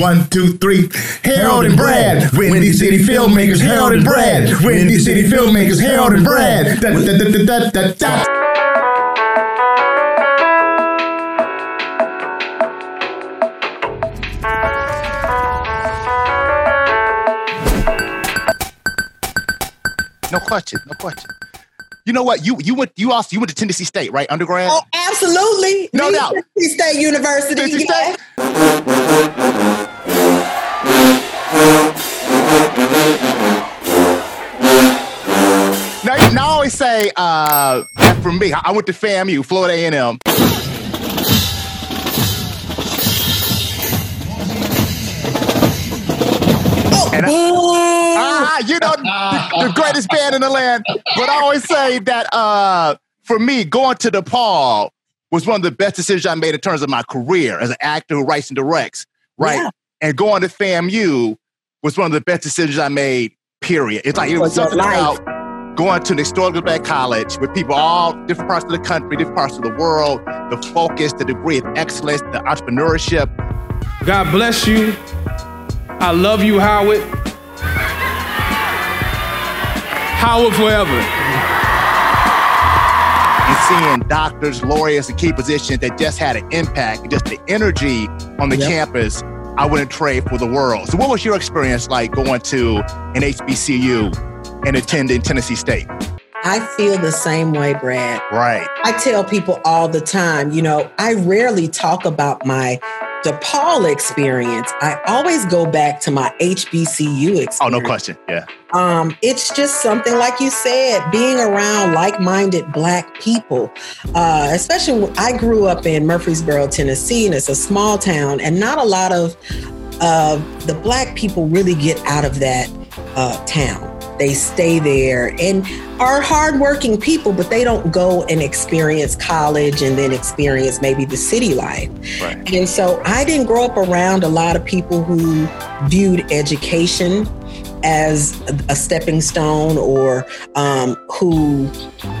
One, two, three. Harold and Brad. Windy City Filmmakers. Harold and Brad. Windy City Filmmakers. Harold and Brad. Da, da, da, da, da, da, da. No question. No question. You know what? You you went you also you went to Tennessee State, right? Undergrad. Oh, absolutely. No doubt. Tennessee State University. Tennessee yeah. State. Now, now I always say uh, that for me. I I went to FAMU, Florida A and M. And I- Ah, you know, the, the greatest band in the land. But I always say that uh, for me, going to DePaul was one of the best decisions I made in terms of my career as an actor who writes and directs, right? Yeah. And going to FAMU was one of the best decisions I made, period. It's like it was something about going to an historical black college with people all different parts of the country, different parts of the world, the focus, the degree of excellence, the entrepreneurship. God bless you. I love you, Howard. Howard forever. Seeing doctors, lawyers and key positions that just had an impact, just the energy on the Yep. campus, I wouldn't trade for the world. So, what was your experience like going to an HBCU and attending Tennessee State? I feel the same way, Brad. Right. I tell people all the time, you know, I rarely talk about my DePaul experience. I always go back to my HBCU experience. Oh, no question. Yeah. Um, it's just something like you said, being around like-minded Black people. Uh, especially, I grew up in Murfreesboro, Tennessee, and it's a small town, and not a lot of uh, the Black people really get out of that uh, town. They stay there and are hardworking people, but they don't go and experience college and then experience maybe the city life. Right. And so I didn't grow up around a lot of people who viewed education as a, stepping stone or um, who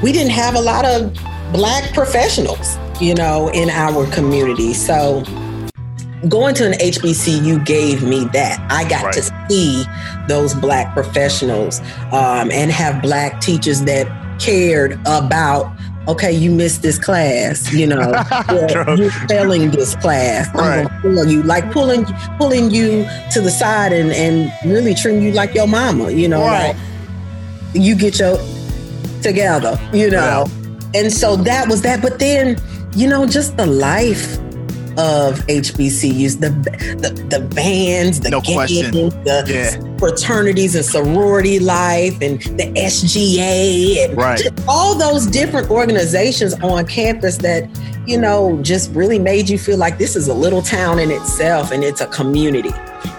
we didn't have a lot of black professionals, you know, in our community. So going to an HBCU gave me that. I got to see those black professionals um, and have black teachers that cared about. Okay, you missed this class, you know, you're failing this class. I'm Right. gonna pull you, like pulling pulling you to the side and and really treating you like your mama, you know, Right. like you get your together, you know. And so that was that. But then, you know, just the life of HBCUs, the the, the bands, the No question. the Yeah. fraternities and sorority life, and the SGA, and Right. all those different organizations on campus that you know just really made you feel like this is a little town in itself, and it's a community.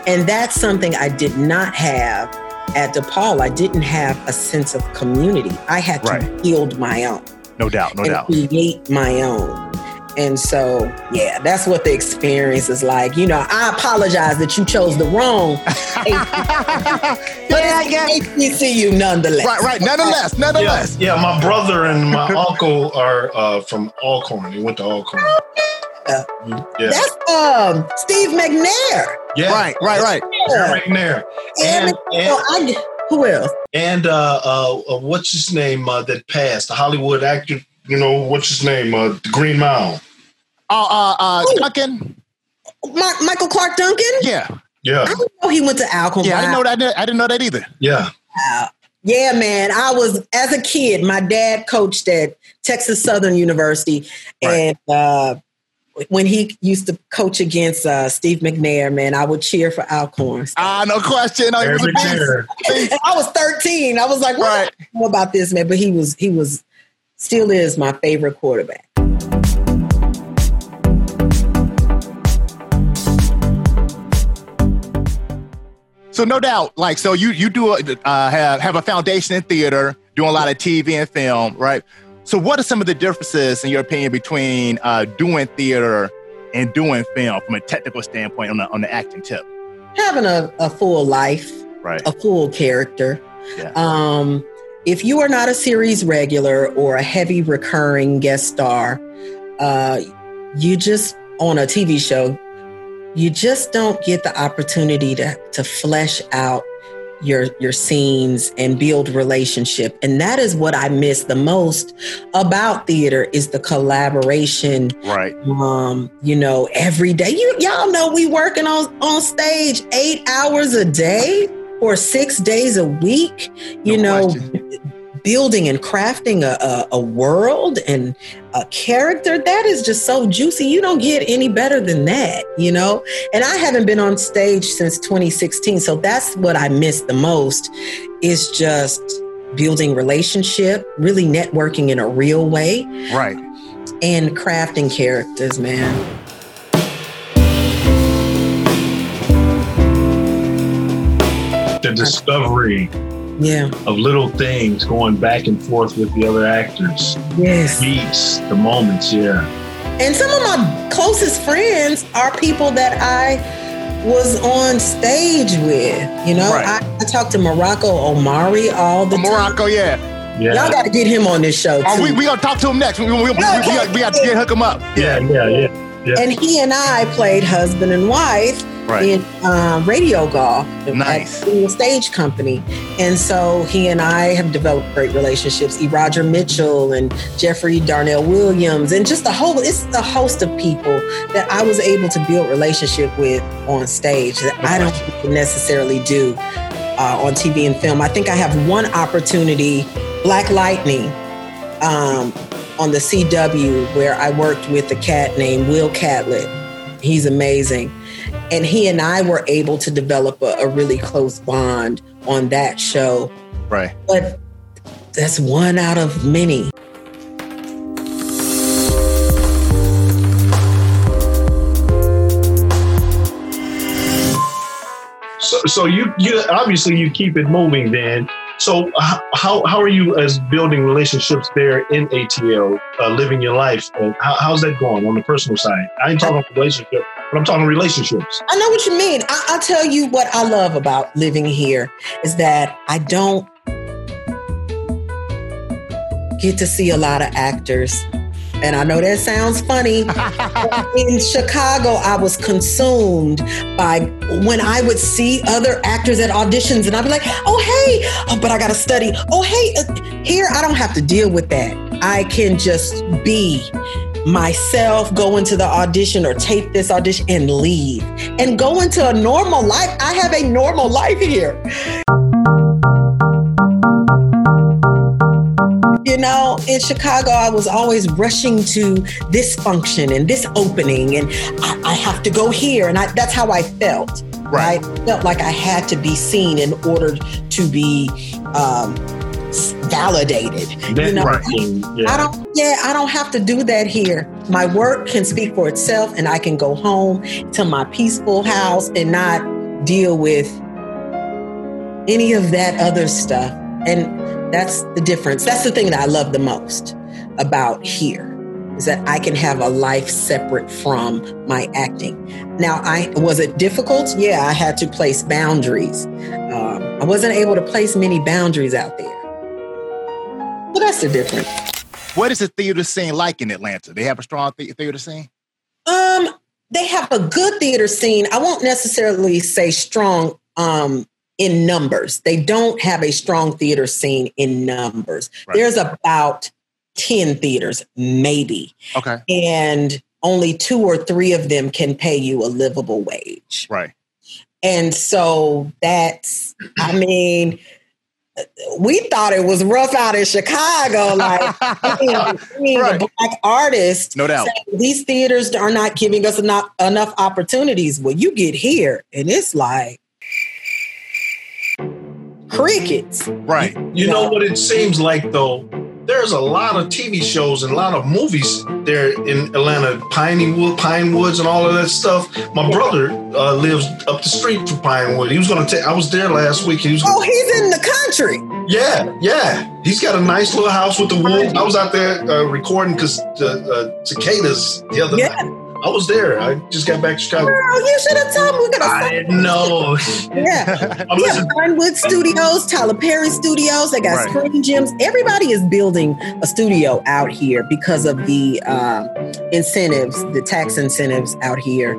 And that's something I did not have at DePaul. I didn't have a sense of community. I had to Right. build my own No doubt. No and doubt. create my own. And so, yeah, that's what the experience is like. You know, I apologize that you chose the wrong but yeah, yeah. HBCU nonetheless. Right, right. Nonetheless, Yeah, nonetheless. yeah. My brother and my uncle are uh, from Alcorn. They went to Alcorn. Yeah. Yeah, That's um Steve McNair. yeah. Right, right, right. They're right there. And, And and, well, I, who else? and uh, uh, uh, what's his name uh, that passed? The Hollywood actor. You know what's his name? Uh, the Green Mile. Uh, uh, uh, Duncan. Mi- Michael Clark Duncan? Yeah. Yeah, I didn't know he went to Alcorn. Yeah, I didn't know that. I didn't- I didn't know that either. yeah. Yeah, man. I was as a kid. My dad coached at Texas Southern University, Right. and uh, when he used to coach against uh, Steve McNair, man, I would cheer for Alcorn. Ah, no question. No, he was a Eric beast. McNair. And I was 13. I was like, what Right. I know about this man? But he was, he was, still is my favorite quarterback. So no doubt, like so you you do a, uh, have have a foundation in theater, doing a lot of TV and film, right? So what are some of the differences, in your opinion, between uh, doing theater and doing film from a technical standpoint on the on the acting tip? Having a, a full life, Right. a full character. Yeah. Um, if you are not a series regular or a heavy recurring guest star, uh, you just on a TV show, you just don't get the opportunity to to flesh out your your scenes and build relationship and that is what i miss the most about theater is the collaboration Right. um you know every day you y'all know we working on on stage 8 hours a day or 6 days a week you No know question. Building and crafting a, a, a world and a character that is just so juicy. You don't get any better than that you know? And i haven't been on stage since 2016 so that's what i miss the most is just building relationship really networking in a real way. Right. and crafting characters man. The discovery yeah of little things going back and forth with the other actors, yes beats, the moments. Yeah. and some of my closest friends are people that i was on stage with you know Right. I, I talk to morocco omari all the oh, From time Morocco, yeah. Yeah. Y'all got to get him on this show. Oh, we, we gonna talk to him next. We, we, we, we, we, got, we got to get hook him up. yeah. Yeah. Yeah. and he and I played husband and wife Right. in um, Radio Golf Nice. at the stage company. And so he and I have developed great relationships. E. Roger Mitchell and Jeffrey Darnell Williams, and just a whole, it's a host of people that I was able to build relationship with on stage that I don't necessarily do uh, on TV and film. I think I have one opportunity, Black Lightning, um, on the CW, where I worked with a cat named Will Catlett. He's amazing. And he and I were able to develop a, a really close bond on that show. Right. But that's one out of many. So, so you, you obviously you keep it moving then. So how, how are you as building relationships there in ATL, uh, living your life? How, how's that going on the personal side? I ain't talking relationship, but I'm talking relationships. I know what you mean. I, I'll tell you what I love about living here is that I don't get to see a lot of actors. And I know that sounds funny. in Chicago, I was consumed by when I would see other actors at auditions, and I'd be like, "Oh hey, oh, but I got to study. Oh hey, uh, here I don't have to deal with that. I can just be myself, go into the audition or tape this audition and leave, and go into a normal life. I have a normal life here." You know, in Chicago, I was always rushing to this function and this opening, and I, I have to go here. And I, that's how I felt. Right. I felt like I had to be seen in order to be um, validated. You know, Networking, yeah. I don't, yeah, I don't have to do that here. My work can speak for itself, and I can go home to my peaceful house and not deal with any of that other stuff. And that's the difference. That's the thing that I love the most about here is that I can have a life separate from my acting. Now, I was it difficult? Yeah, I had to place boundaries. Um, I wasn't able to place many boundaries out there. But that's the difference. What is the theater scene like in Atlanta? They have a strong the- theater scene. Um, they have a good theater scene. I won't necessarily say strong um in numbers. They don't have a strong theater scene in numbers. Right. There's about 10 theaters, maybe. Okay. And only two or three of them can pay you a livable wage. Right. And so that's, I mean, we thought it was rough out in Chicago. Like, being, being Right. a black artist, No doubt. saying, these theaters are not giving us enough, enough opportunities. Well, you get here and it's like crickets. Right. You know what it seems like though? There's a lot of TV shows and a lot of movies there in Atlanta, Pinewood, Pine Woods, and all of that stuff. My brother uh, lives up the street from Pinewood. He was going to take. I was there last week. He was. Oh, he's in the country. Yeah, yeah. He's got a nice little house with the wolves. I was out there uh, recording because the uh, cicadas the other Yeah. night. I was there. I just got back to Chicago. Girl, you should have told me. We could I didn't know. Yeah. I'm Yeah, listening. Fernwood Studios, Tyler Perry Studios. They got Right. Screen Gems. Everybody is building a studio out here because of the um, incentives, the tax incentives out here.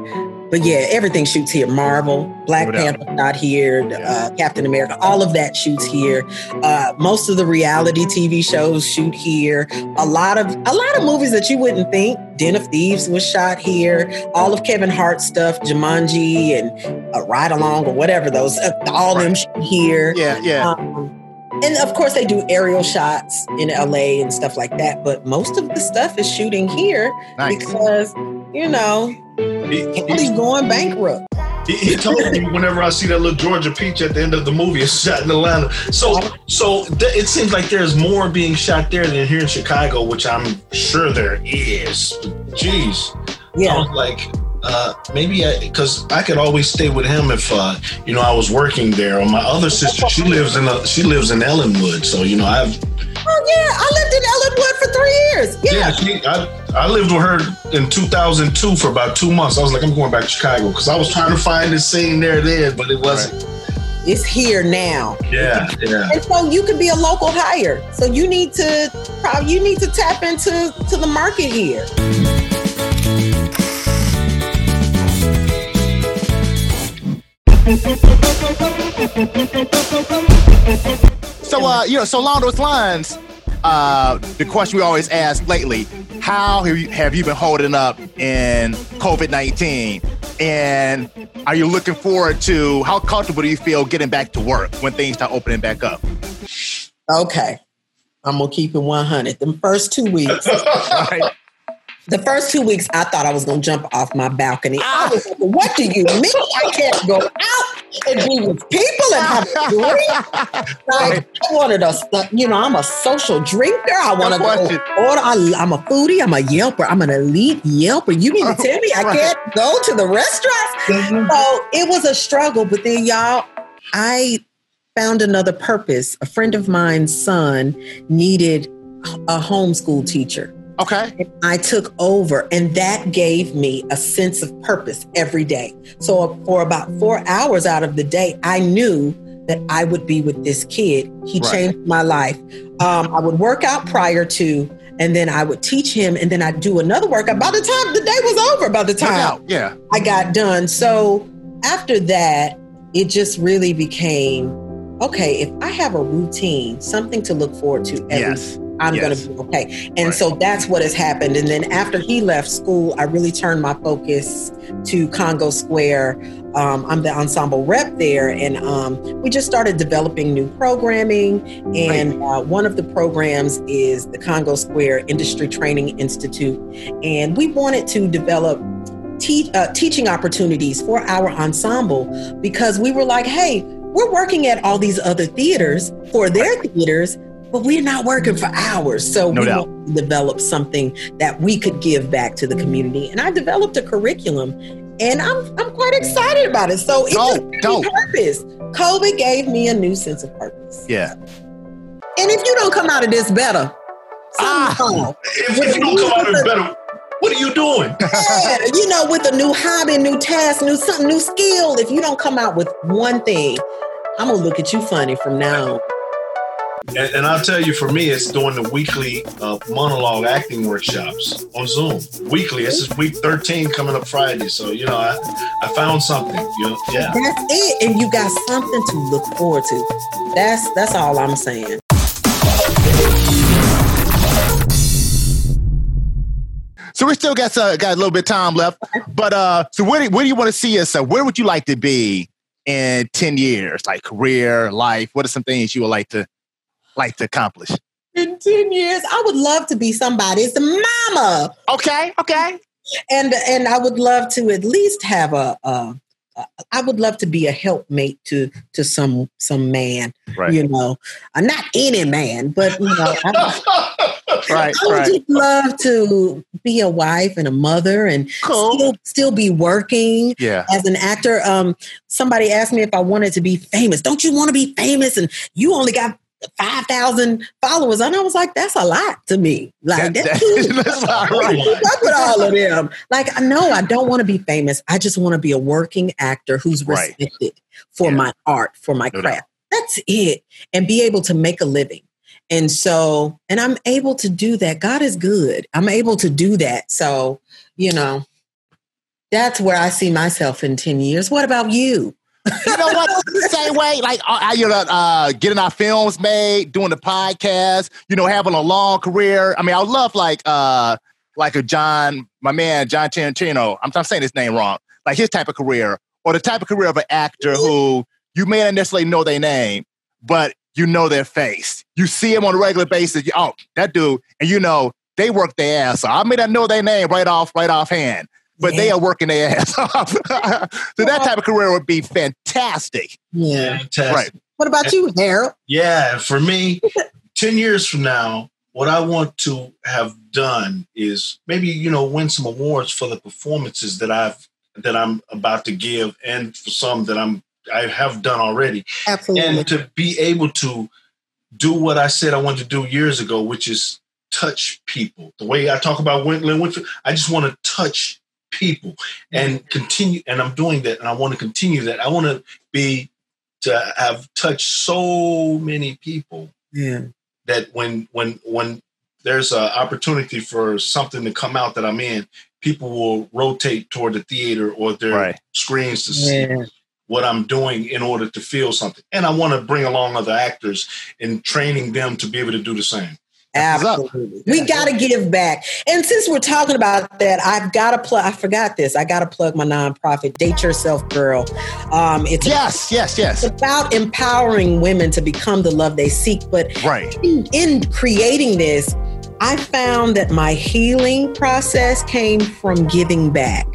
But yeah, everything shoots here. Marvel, Black No. Panther shot here, uh, Captain America, all of that shoots here. Uh, most of the reality TV shows shoot here. A lot of a lot of movies that you wouldn't think. Den of Thieves was shot here. All of Kevin Hart stuff, Jumanji and uh, Ride Along or whatever those, uh, all them shoot here. Yeah, yeah. Um, and of course, they do aerial shots in LA and stuff like that. But most of the stuff is shooting here Nice. because you know He, County's he, going bankrupt. he, he told me whenever I see that little Georgia peach at the end of the movie, it's shot in Atlanta. So, so th- it seems like there's more being shot there than here in Chicago, which I'm sure there is. Jeez. I Yeah, was like, uh, maybe because I could always stay with him if, uh, you know, I was working there. Or my other sister, she lives in a, she lives in Ellenwood, so you know, I've oh yeah, I lived in Ellenwood for three years. yeah, Yeah, she, I, I lived with her in 2002 for about two months. I was like, I'm going back to Chicago because I was trying to find this scene there, then, but it wasn't. it's here now, Yeah, yeah. and so you could be a local hire. So you need to probably you need to tap into to the market here. So, uh, you know, so along those lines, uh, the question we always ask lately: How have you, have you been holding up in COVID nineteen? And are you looking forward to how comfortable do you feel getting back to work when things start opening back up? Okay, I'm gonna keep it 100. The first two weeks. Right? The first two weeks, I thought I was going to jump off my balcony. I was like, what do you mean I can't go out and be with people and have a drink? Like, I wanted a, uh, you know, I'm a social drinker. I want to go order. I, I'm a foodie. I'm a Yelper. I'm an elite Yelper. You mean to tell me I can't go to the restaurants? So it was a struggle. But then, y'all, I found another purpose. A friend of mine's son needed a homeschool teacher. Okay. I took over, and that gave me a sense of purpose every day. So, for about four hours out of the day, I knew that I would be with this kid. He Right. changed my life. Um, I would work out prior to, and then I would teach him, and then I'd do another workout. By the time the day was over, by the time. Yeah. I got done. So, after that, it just really became okay, if I have a routine, something to look forward to every Yes. I'm Yes. going to be okay. And Right. so that's what has happened. And then after he left school, I really turned my focus to Congo Square. Um, I'm the ensemble rep there, and um, we just started developing new programming. And uh, one of the programs is the Congo Square Industry Training Institute. And we wanted to develop te- uh, teaching opportunities for our ensemble because we were like, hey, we're working at all these other theaters for their theaters, but we're not working for hours. So No we doubt. wanted to develop something that we could give back to the community. And I developed a curriculum and I'm, I'm quite excited about it. So it's Dope, just gave me purpose. COVID gave me a new sense of purpose. Yeah. And if you don't come out of this better, Ah. something's. If, if you don't come out of it better, what are you doing? yeah, you know, with a new hobby, new task, new something, new skill. If you don't come out with one thing, I'm gonna look at you funny from now on. And, and I'll tell you, for me, it's doing the weekly uh, monologue acting workshops on Zoom. Weekly. This is week 13 coming up Friday. So, you know, I, I found something. You know, yeah. That's it, and you got something to look forward to. That's that's all I'm saying. So we still got uh, got a little bit of time left, but uh, so where do, where do you want to see us? Uh, where would you like to be in ten years? Like career, life. What are some things you would like to like to accomplish? In ten years, I would love to be somebody's mama, Okay, okay. and and I would love to at least have a. a I would love to be a helpmate to to some some man, Right, you know, uh, not any man, but you know, I, right, I would right. just love to be a wife and a mother and Cool. still still be working Yeah, as an actor. Um, somebody asked me if I wanted to be famous. Don't you want to be famous? And you only got five thousand followers, and I was like, that's a lot to me. Like That- that's, that- that's all I right. keep with all of them. Like, I know I don't want to be famous. I just want to be a working actor who's Right. respected for Yeah. my art, for my No doubt. craft. That's it. And be able to make a living. And so, and I'm able to do that. God is good. I'm able to do that. So, you know, that's where I see myself in 10 years. What about you? You know what? Same way, like uh, you know, uh, getting our films made, doing the podcast, you know, having a long career. I mean, I love like uh, like a John, my man John Tarantino. I'm, I'm saying his name wrong. Like his type of career, or the type of career of an actor who you may not necessarily know their name, but you know their face. You see them on a regular basis. You, oh, that dude, and you know they work their ass off. I may not know their name right off, right offhand, but they are working their ass off. so that type of career would be fantastic. Yeah. Fantastic. Right. What about you, Harold? Yeah, for me, 10 years from now, what I want to have done is maybe, you know, win some awards for the performances that I've that I'm about to give and for some that I'm I have done already. Absolutely. And to be able to do what I said I wanted to do years ago, which is touch people. The way I talk about Wentland Winfield, I just want to touch people and continue and I'm doing that and I want to continue that. I want to be to have touched so many people yeah. that when when when there's an opportunity for something to come out that I'm in, people will rotate toward the theater or their Right. screens to see what I'm doing in order to feel something. And I want to bring along other actors and training them to be able to do the same. That's what's up. Absolutely. We got to give back. And since we're talking about that, I've got to plug, I forgot this. I got to plug my nonprofit, Date Yourself Girl. Um, it's, Yes, yes, yes. it's about empowering women to become the love they seek. But Right. in, in creating this, I found that my healing process came from giving back.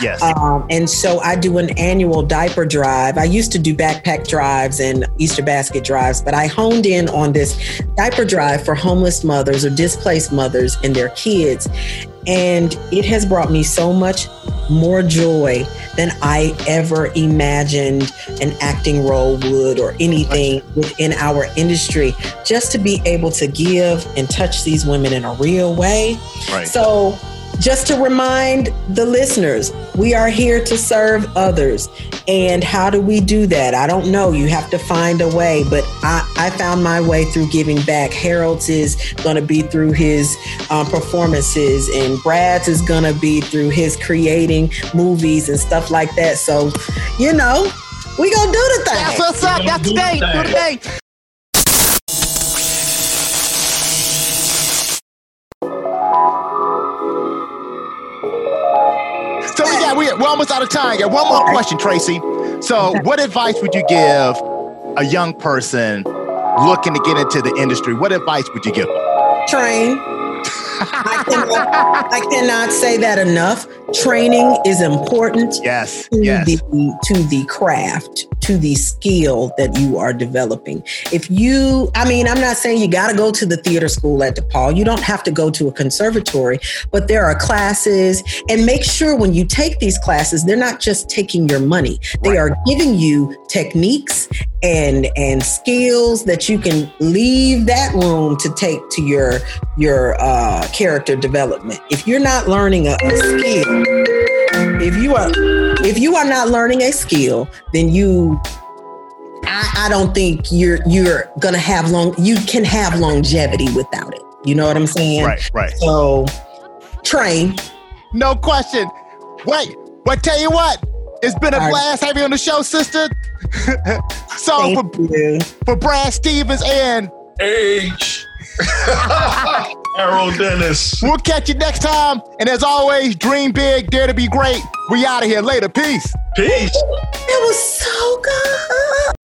Yes. Um, and so I do an annual diaper drive. I used to do backpack drives and Easter basket drives, but I honed in on this diaper drive for homeless mothers or displaced mothers and their kids. And it has brought me so much more joy than I ever imagined an acting role would or anything within our industry. Just to be able to give and touch these women in a real way. right. So, just to remind the listeners, we are here to serve others. And how do we do that? I don't know. You have to find a way, but I, I found my way through giving back. Harold's is going to be through his um, performances, and Brad's is going to be through his creating movies and stuff like that. So, you know, we going to do the thing. That's what's up. That's the day. Do the day. Almost out of time. Got one more question, Tracy. So, what advice would you give a young person looking to get into the industry? What advice would you give them? Train. I cannot, I cannot say that enough. Training is important. Yes, to yes, the to the craft to the skill that you are developing if you i mean i'm not saying you got to go to the theater school at DePaul you don't have to go to a conservatory but there are classes and make sure when you take these classes they're not just taking your money they Right. are giving you techniques and and skills that you can leave that room to take to your your uh, character development if you're not learning a, a skill if you are if you are not learning a skill then you I, I don't think you're you're gonna have long you can have longevity without it you know what i'm saying right, right. so train No question. Wait, but tell you what, it's been a All right. blast having you on the show, sister. so thank for, you for Brad Stevens and H. Harold Dennis. we'll catch you next time. And as always, dream big, dare to be great. We out of here later. Peace. Peace. it was so good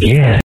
Yeah.